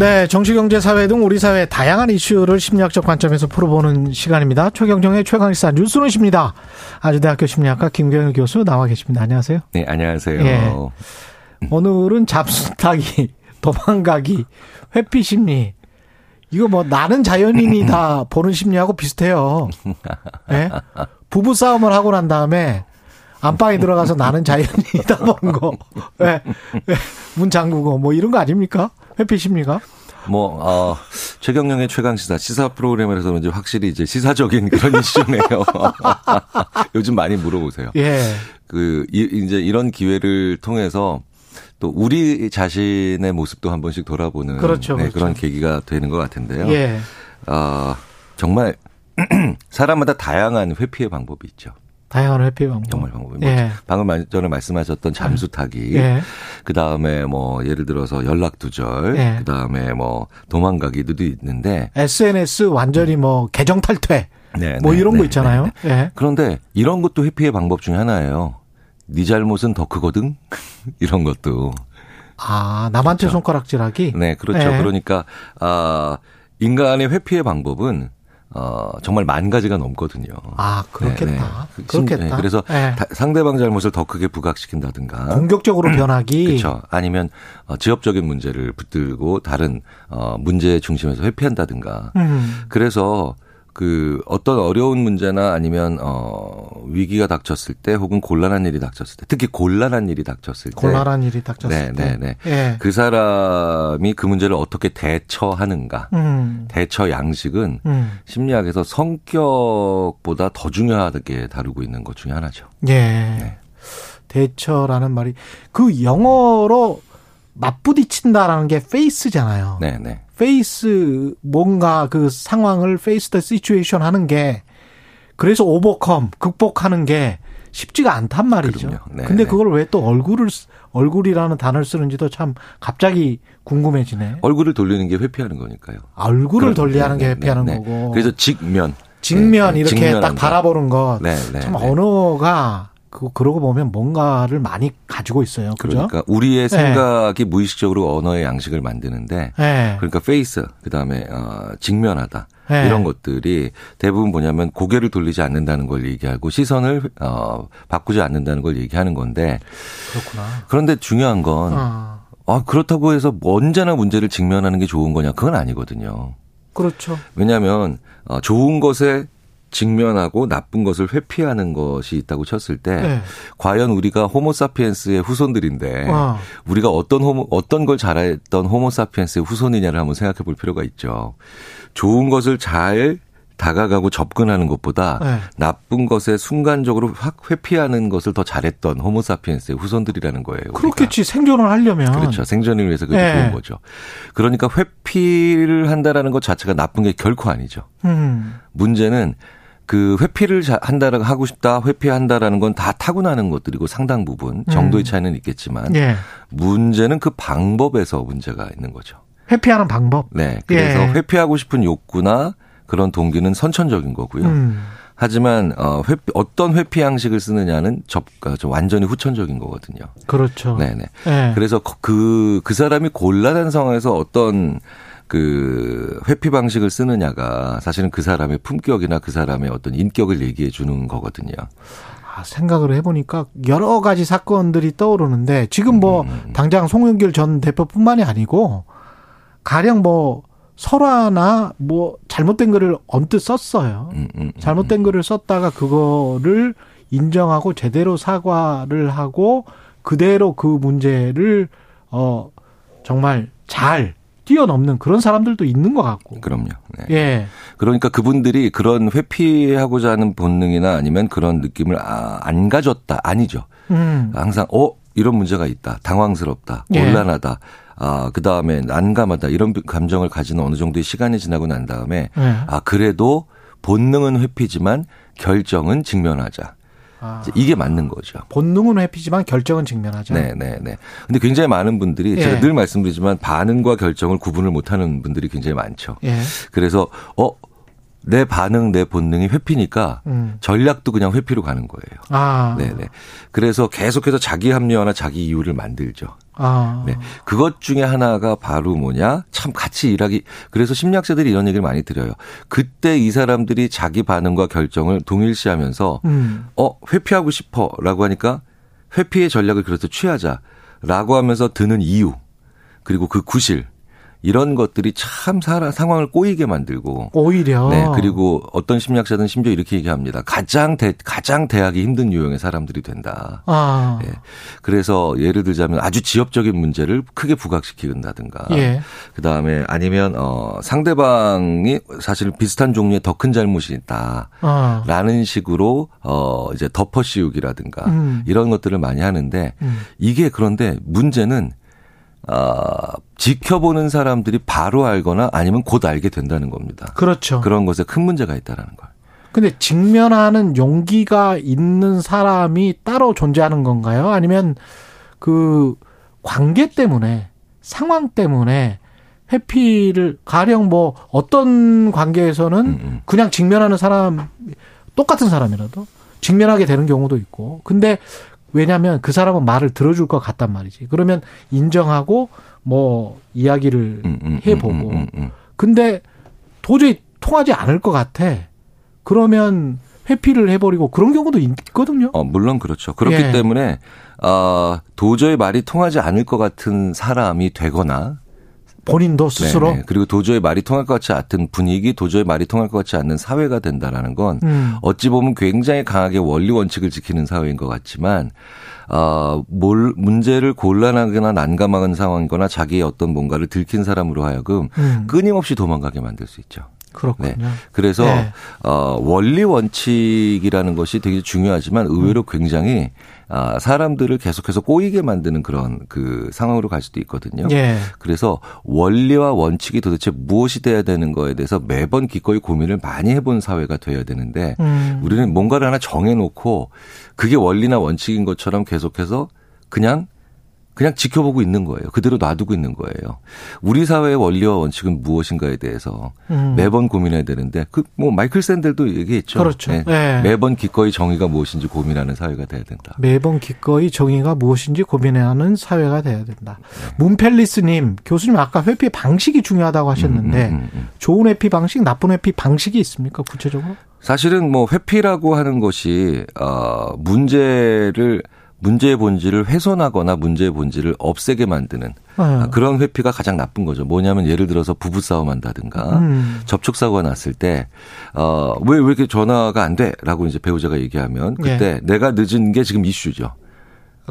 네, 정치, 경제, 사회 등 우리 사회의 다양한 이슈를 심리학적 관점에서 풀어보는 시간입니다. 최경정의 최강시사 뉴스는 십니다. 아주대학교 심리학과 김경일 교수 나와 계십니다. 안녕하세요. 네, 안녕하세요. 예. 오늘은 잡수타기, 도망가기, 회피 심리. 이거 뭐 나는 자연인이다 보는 심리하고 비슷해요. 예? 부부 싸움을 하고 난 다음에 안방에 들어가서 나는 자연인이다 보는 거. 예. 예. 문 잠그고 뭐 이런 거 아닙니까? 회피 심리가? 뭐, 어, 최경영의 최강시사 시사 프로그램에서 이제 확실히 이제 시사적인 그런 이슈네요. 요즘 많이 물어보세요. 예. 그, 이, 이제 이런 기회를 통해서 또 우리 자신의 모습도 한 번씩 돌아보는 그렇죠, 네, 그렇죠. 그런 계기가 되는 것 같은데요. 예. 어, 정말 사람마다 다양한 회피의 방법이 있죠. 다양한 회피 방법. 정말 방법이. 예. 뭐 방금 말- 전에 말씀하셨던 잠수 타기. 예. 그 다음에 뭐 예를 들어서 연락 두절. 예. 그 다음에 뭐 도망가기도 있는데. SNS 완전히 뭐 계정 탈퇴. 네, 뭐 네, 이런 네, 거 있잖아요. 네, 네. 예. 그런데 이런 것도 회피의 방법 중에 하나예요. 네 잘못은 더 크거든. 이런 것도. 아, 남한테 손가락질하기? 네, 그렇죠. 예. 그러니까 아 인간의 회피의 방법은 어 정말 만 가지가 넘거든요. 아, 그렇겠다. 네, 네. 그렇겠다. 네, 그래서 예. 다- 상대방 잘못을 더 크게 부각시킨다든가. 공격적으로 변하기. 그렇죠. 아니면 어, 지역적인 문제를 붙들고 다른 어 문제 중심에서 회피한다든가. 음. 그래서 그 어떤 어려운 문제나 아니면 어 위기가 닥쳤을 때 혹은 곤란한 일이 닥쳤을 때 특히 곤란한 일이 닥쳤을 때 곤란한 일이 닥쳤을 네, 때. 네, 네. 예. 그 사람이 그 문제를 어떻게 대처하는가. 음. 대처 양식은 음. 심리학에서 성격보다 더 중요하게 다루고 있는 것 중에 하나죠. 예. 네. 대처라는 말이 그 영어로 맞부딪힌다라는 게 face잖아요. 네, 네. face 뭔가 그 상황을 face the situation 하는 게 그래서 overcome 극복하는 게 쉽지가 않단 말이죠. 그럼요. 네, 근데 네. 그걸 왜 또 얼굴을 쓰- 얼굴이라는 단어를 쓰는지도 참 갑자기 궁금해지네. 얼굴을 돌리는 게 회피하는 거니까요. 얼굴을 돌리하는 게 네, 네, 회피하는 네. 거고. 그래서 직면. 직면 네, 이렇게. 딱 바라보는 것. 네, 네. 참 네. 언어가 그 그러고 보면 뭔가를 많이 가지고 있어요. 그죠? 그러니까 우리의 생각이 무의식적으로 언어의 양식을 만드는데 네. 그러니까 face 그다음에 어 직면하다 네. 이런 것들이 대부분 뭐냐면 고개를 돌리지 않는다는 걸 얘기하고 시선을 어 바꾸지 않는다는 걸 얘기하는 건데 그렇구나. 그런데 중요한 건 어. 아, 그렇다고 해서 언제나 문제를 직면하는 게 좋은 거냐? 그건 아니거든요. 그렇죠. 왜냐하면 어, 좋은 것에 직면하고 나쁜 것을 회피하는 것이 있다고 쳤을 때 네. 과연 우리가 호모사피엔스의 후손들인데 어. 우리가 어떤 호모 어떤 걸 잘했던 호모사피엔스의 후손이냐를 한번 생각해 볼 필요가 있죠. 좋은 것을 잘 다가가고 접근하는 것보다 네. 나쁜 것에 순간적으로 확 회피하는 것을 더 잘했던 호모사피엔스의 후손들이라는 거예요. 그렇겠지 생존을 하려면. 그렇죠. 생존을 위해서 그게 네. 좋은 거죠. 그러니까 회피를 한다라는 것 자체가 나쁜 게 결코 아니죠. 음. 문제는 그 회피를 자- 한다라고 하고 싶다, 회피한다라는 건 다 타고나는 것들이고 상당 부분 정도의 차이는 있겠지만 예. 문제는 그 방법에서 문제가 있는 거죠. 회피하는 방법. 네. 그래서 예. 회피하고 싶은 욕구나 그런 동기는 선천적인 거고요. 음. 하지만 어 회피, 어떤 회피 양식을 쓰느냐는 접 완전히 후천적인 거거든요. 그렇죠. 네네. 예. 그래서 그, 그 사람이 곤란한 상황에서 어떤 그 회피 방식을 쓰느냐가 사실은 그 사람의 품격이나 그 사람의 어떤 인격을 얘기해 주는 거거든요. 아, 생각을 해보니까 여러 가지 사건들이 떠오르는데 지금 뭐 음. 당장 송영길 전 대표뿐만이 아니고 가령 뭐 설화나 뭐 잘못된 글을 언뜻 썼어요. 음, 음, 음. 잘못된 글을 썼다가 그거를 인정하고 제대로 사과를 하고 그대로 그 문제를 어 정말 잘 뛰어넘는 그런 사람들도 있는 것 같고. 그럼요. 네. 예. 그러니까 그분들이 그런 회피하고자 하는 본능이나 아니면 그런 느낌을 아, 안 가졌다 아니죠. 음. 항상 어 이런 문제가 있다, 당황스럽다, 예. 곤란하다. 아, 그 다음에 난감하다. 이런 감정을 가지는 어느 정도의 시간이 지나고 난 다음에 예. 아, 그래도 본능은 회피지만 결정은 직면하자. 아. 이게 맞는 거죠. 본능은 회피지만 결정은 직면하자. 네, 네, 네. 근데 굉장히 많은 분들이 예. 제가 늘 말씀드리지만 반응과 결정을 구분을 못하는 분들이 굉장히 많죠. 예. 그래서 어 내 반응, 내 본능이 회피니까 음. 전략도 그냥 회피로 가는 거예요. 아. 네네. 그래서 계속해서 자기 합리화나 자기 이유를 만들죠. 아. 네. 그것 중에 하나가 바로 뭐냐? 참 같이 일하기. 그래서 심리학자들이 이런 얘기를 많이 드려요. 그때 이 사람들이 자기 반응과 결정을 동일시하면서 음. 어, 회피하고 싶어 라고 하니까 회피의 전략을 그래서 취하자 라고 하면서 드는 이유 그리고 그 구실 이런 것들이 참 사람 상황을 꼬이게 만들고 오히려. 네, 그리고 어떤 심리학자들은 심지어 이렇게 얘기합니다. 가장 대, 가장 대하기 힘든 유형의 사람들이 된다. 아. 예. 그래서 예를 들자면 아주 지엽적인 문제를 크게 부각시킨다든가. 예. 그 다음에 아니면, 어, 상대방이 사실 비슷한 종류의 더 큰 잘못이 있다. 아. 라는 식으로, 어, 이제 덮어 씌우기라든가. 음. 이런 것들을 많이 하는데 음. 이게 그런데 문제는 아, 지켜보는 사람들이 바로 알거나 아니면 곧 알게 된다는 겁니다. 그렇죠. 그런 것에 큰 문제가 있다라는 걸. 근데 직면하는 용기가 있는 사람이 따로 존재하는 건가요? 아니면 그 관계 때문에 상황 때문에 회피를 가령 뭐 어떤 관계에서는 음, 음. 그냥 직면하는 사람 똑같은 사람이라도 직면하게 되는 경우도 있고. 근데 왜냐하면 그 사람은 말을 들어줄 것 같단 말이지. 그러면 인정하고 뭐 이야기를 음, 음, 해보고. 음, 음, 음. 근데 도저히 통하지 않을 것 같아. 그러면 회피를 해버리고 그런 경우도 있거든요. 어, 물론 그렇죠. 그렇기 예. 때문에 아, 도저히 말이 통하지 않을 것 같은 사람이 되거나 본인도 스스로. 네네. 그리고 도저히 말이 통할 것 같지 않은 분위기, 도저히 말이 통할 것 같지 않는 사회가 된다라는 건 음. 어찌 보면 굉장히 강하게 원리 원칙을 지키는 사회인 것 같지만 어, 뭘 문제를 곤란하거나 난감한 상황이거나 자기의 어떤 뭔가를 들킨 사람으로 하여금 음. 끊임없이 도망가게 만들 수 있죠. 그렇군요. 네. 그래서 네. 어, 원리 원칙이라는 것이 되게 중요하지만 의외로 굉장히 아, 사람들을 계속해서 꼬이게 만드는 그런 그 상황으로 갈 수도 있거든요. 예. 그래서 원리와 원칙이 도대체 무엇이 돼야 되는 거에 대해서 매번 기꺼이 고민을 많이 해본 사회가 돼야 되는데 음. 우리는 뭔가를 하나 정해놓고 그게 원리나 원칙인 것처럼 계속해서 그냥 그냥 지켜보고 있는 거예요. 그대로 놔두고 있는 거예요. 우리 사회의 원리와 원칙은 무엇인가에 대해서 음. 매번 고민해야 되는데 그 뭐 마이클 샌델도 얘기했죠. 그렇죠. 네. 네. 매번 기꺼이 정의가 무엇인지 고민하는 사회가 돼야 된다. 매번 기꺼이 정의가 무엇인지 고민하는 사회가 돼야 된다. 네. 문펠리스님, 교수님 아까 회피 방식이 중요하다고 하셨는데 음, 음, 음, 음. 좋은 회피 방식, 나쁜 회피 방식이 있습니까? 구체적으로? 사실은 뭐 회피라고 하는 것이 어 문제를 문제의 본질을 훼손하거나 문제의 본질을 없애게 만드는 아, 네. 그런 회피가 가장 나쁜 거죠. 뭐냐면 예를 들어서 부부 싸움 한다든가 음. 접촉 사고가 났을 때 어 왜 왜 이렇게 전화가 안 돼 라고 이제 배우자가 얘기하면 그때 내가 늦은 게 지금 이슈죠.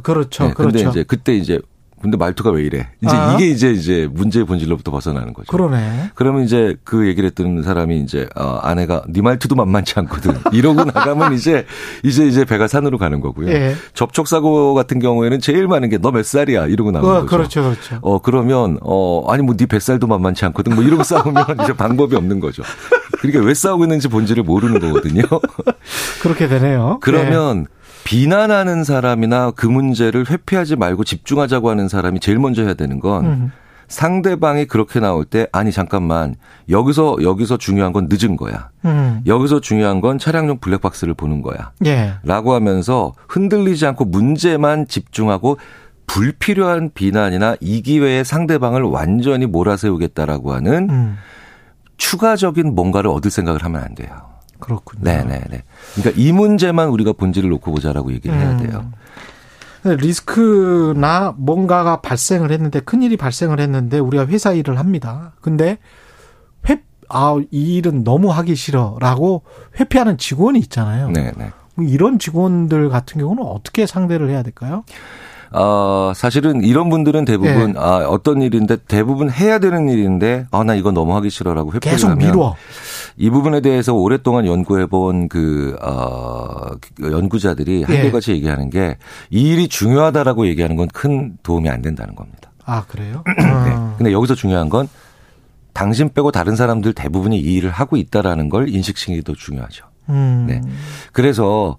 그렇죠. 네, 그렇죠. 근데 이제 그때 이제 근데 말투가 왜 이래? 이제 아. 이게 이제 이제 문제의 본질로부터 벗어나는 거죠. 그러네. 그러면 이제 그 얘기를 했던 사람이 이제 어 아내가 네 말투도 만만치 않거든. 이러고 나가면 이제 이제 이제 배가 산으로 가는 거고요. 예. 접촉 사고 같은 경우에는 제일 많은 게 너 몇 살이야 이러고 나오는 어, 거죠. 그렇죠. 그렇죠. 어 그러면 어 아니 뭐 네 뱃살도 만만치 않거든. 뭐 이러고 싸우면 이제 방법이 없는 거죠. 그러니까 왜 싸우고 있는지 본질을 모르는 거거든요. 그렇게 되네요. 그러면 비난하는 사람이나 그 문제를 회피하지 말고 집중하자고 하는 사람이 제일 먼저 해야 되는 건 음. 상대방이 그렇게 나올 때 아니 잠깐만 여기서 여기서 중요한 건 늦은 거야. 네. 음. 여기서 중요한 건 차량용 블랙박스를 보는 거야. 예. 라고 하면서 흔들리지 않고 문제만 집중하고 불필요한 비난이나 이 기회에 상대방을 완전히 몰아세우겠다라고 하는 음. 추가적인 뭔가를 얻을 생각을 하면 안 돼요. 그렇군요. 네네네. 그러니까 이 문제만 우리가 본질을 놓고 보자라고 얘기를 해야 음. 돼요. 리스크나 뭔가가 발생을 했는데 큰 일이 발생을 했는데 우리가 회사 일을 합니다. 근데 회, 아, 이 일은 너무 하기 싫어라고 회피하는 직원이 있잖아요. 네네. 이런 직원들 같은 경우는 어떻게 상대를 해야 될까요? 어, 사실은 이런 분들은 대부분 네. 아, 어떤 일인데 대부분 해야 되는 일인데 아, 나 이거 너무 하기 싫어라고 회피를 계속 하면 미뤄. 이 부분에 대해서 오랫동안 연구해 본 그, 어, 그 연구자들이 예. 한결같이 얘기하는 게 이 일이 중요하다라고 얘기하는 건 큰 도움이 안 된다는 겁니다. 아, 그래요? 네. 아, 근데 여기서 중요한 건 당신 빼고 다른 사람들 대부분이 이 일을 하고 있다라는 걸 인식시키기 더 중요하죠. 음. 네. 그래서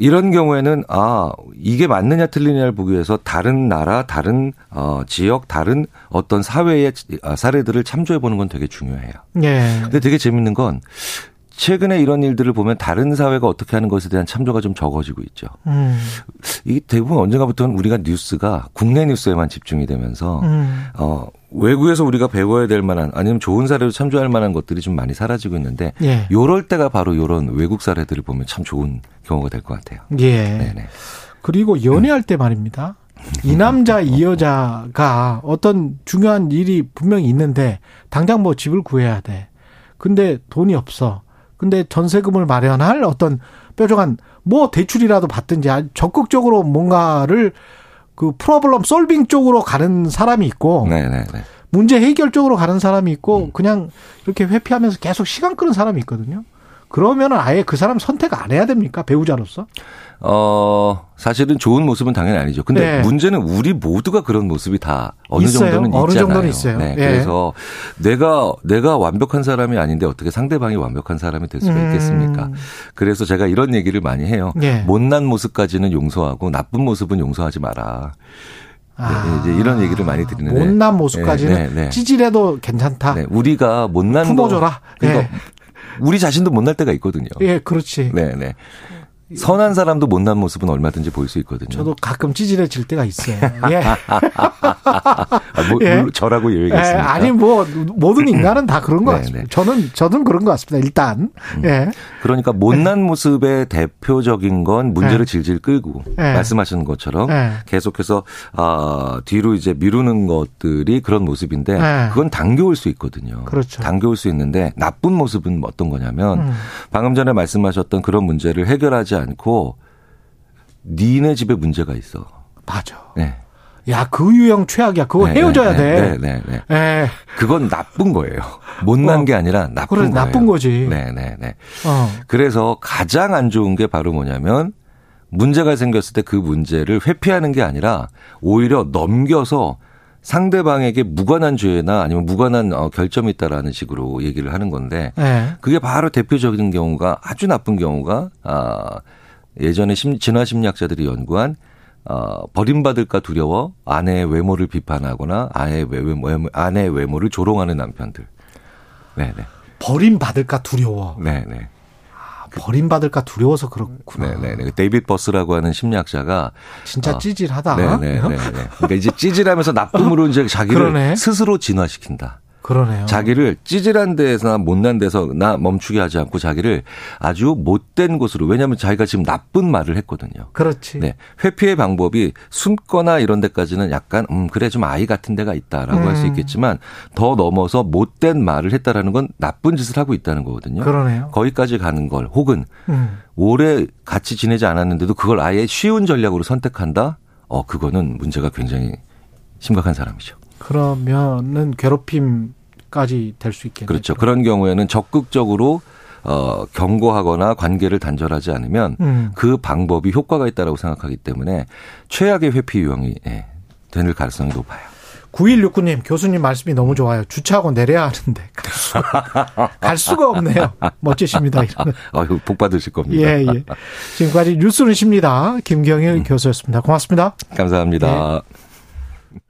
이런 경우에는 아 이게 맞느냐 틀리냐를 보기 위해서 다른 나라, 다른 어 지역, 다른 어떤 사회의 아, 사례들을 참조해 보는 건 되게 중요해요. 예. 근데 되게 재밌는 건 최근에 이런 일들을 보면 다른 사회가 어떻게 하는 것에 대한 참조가 좀 적어지고 있죠. 음. 이게 대부분 언젠가부터는 우리가 뉴스가 국내 뉴스에만 집중이 되면서 음. 어 외국에서 우리가 배워야 될 만한 아니면 좋은 사례로 참조할 만한 것들이 좀 많이 사라지고 있는데 예. 요럴 때가 바로 요런 외국 사례들을 보면 참 좋은 경우가 될 것 같아요. 예. 네네. 그리고 연애할 때 말입니다. 이 남자 이 여자가 어떤 중요한 일이 분명히 있는데 당장 뭐 집을 구해야 돼. 근데 돈이 없어. 근데 전세금을 마련할 어떤 뾰족한 뭐 대출이라도 받든지 아주 적극적으로 뭔가를 그 프로블럼 솔빙 쪽으로 가는 사람이 있고 네네네. 문제 해결 쪽으로 가는 사람이 있고 음. 그냥 이렇게 회피하면서 계속 시간 끄는 사람이 있거든요. 그러면은 아예 그 사람 선택 안 해야 됩니까? 배우자로서? 어, 사실은 좋은 모습은 당연히 아니죠. 근데 네. 문제는 우리 모두가 그런 모습이 다 어느 있어요. 정도는 어느 있잖아요. 정도는 있어요. 네. 예. 그래서 내가 내가 완벽한 사람이 아닌데 어떻게 상대방이 완벽한 사람이 될 수가 음. 있겠습니까? 그래서 제가 이런 얘기를 많이 해요. 예. 못난 모습까지는 용서하고 나쁜 모습은 용서하지 마라. 네, 이제 이런 얘기를 많이 드리는데 아. 못난 모습까지는 네, 네, 네. 찌질해도 괜찮다. 네, 우리가 못난 거 품어줘라. 그러니까 예. 우리 자신도 못날 때가 있거든요. 예, 그렇지. 네, 네. 선한 사람도 못난 모습은 얼마든지 보일 수 있거든요. 저도 가끔 찌질해질 때가 있어요. 예. 아, 뭐, 예. 저라고 예, 얘기했습니까? 아니 뭐 모든 인간은 다 그런 것 네, 같습니다. 네. 저는 저는 그런 것 같습니다. 일단 예, 그러니까 못난 모습의 대표적인 건 문제를 네. 질질 끌고 네. 말씀하시는 것처럼 네. 계속해서 아 뒤로 이제 미루는 것들이 그런 모습인데 네. 그건 당겨올 수 있거든요. 그렇죠. 당겨올 수 있는데 나쁜 모습은 어떤 거냐면 음. 방금 전에 말씀하셨던 그런 문제를 해결하지 않고 니네 집에 문제가 있어. 맞아. 네. 야, 그 유형 최악이야. 그거 네, 헤어져야 네, 돼. 네, 네, 네. 예. 그건 나쁜 거예요. 못난 어. 게 아니라 나쁜 그래, 거예요. 나쁜 거지. 네, 네, 네. 어. 그래서 가장 안 좋은 게 바로 뭐냐면 문제가 생겼을 때 그 문제를 회피하는 게 아니라 오히려 넘겨서 상대방에게 무관한 죄나 아니면 무관한 어, 결점이 있다라는 식으로 얘기를 하는 건데 예. 그게 바로 대표적인 경우가 아주 나쁜 경우가 아 예전에 심, 진화 심리학자들이 연구한 어, 버림받을까 두려워 아내의 외모를 비판하거나 아내의 외모, 외모- 아내의 외모를 조롱하는 남편들. 네네. 버림받을까 두려워. 네네. 아, 버림받을까 두려워서 그렇구나. 네네. 그 데이빗 버스라고 하는 심리학자가 진짜 어. 찌질하다. 네네네. 그러니까 이제 찌질하면서 나쁨으로 이제 자기를 그러네. 스스로 진화시킨다. 그러네요. 자기를 찌질한 데에서나 못난 데서 나 멈추게 하지 않고 자기를 아주 못된 곳으로 왜냐하면 자기가 지금 나쁜 말을 했거든요. 그렇지. 네. 회피의 방법이 숨거나 이런 데까지는 약간 음 그래 좀 아이 같은 데가 있다라고 할수 음. 있겠지만 더 넘어서 못된 말을 했다라는 건 나쁜 짓을 하고 있다는 거거든요. 그러네요. 거기까지 가는 걸 혹은 음. 오래 같이 지내지 않았는데도 그걸 아예 쉬운 전략으로 선택한다? 어 그거는 문제가 굉장히 심각한 사람이죠. 그러면은 괴롭힘 까지 될 수 있겠네요. 그렇죠. 그런 경우에는 적극적으로 어 경고하거나 관계를 단절하지 않으면 음. 그 방법이 효과가 있다라고 생각하기 때문에 최악의 회피 유형이 예, 되는 가능성이 높아요. 9169님, 교수님 말씀이 너무 좋아요. 주차하고 내려야 하는데. 갈 수가, 갈 수가 없네요. 멋지십니다. 이런. 아유, 복 받으실 겁니다. 예, 예. 지금까지 뉴스는 쉽니다. 김경일 교수였습니다. 고맙습니다. 감사합니다.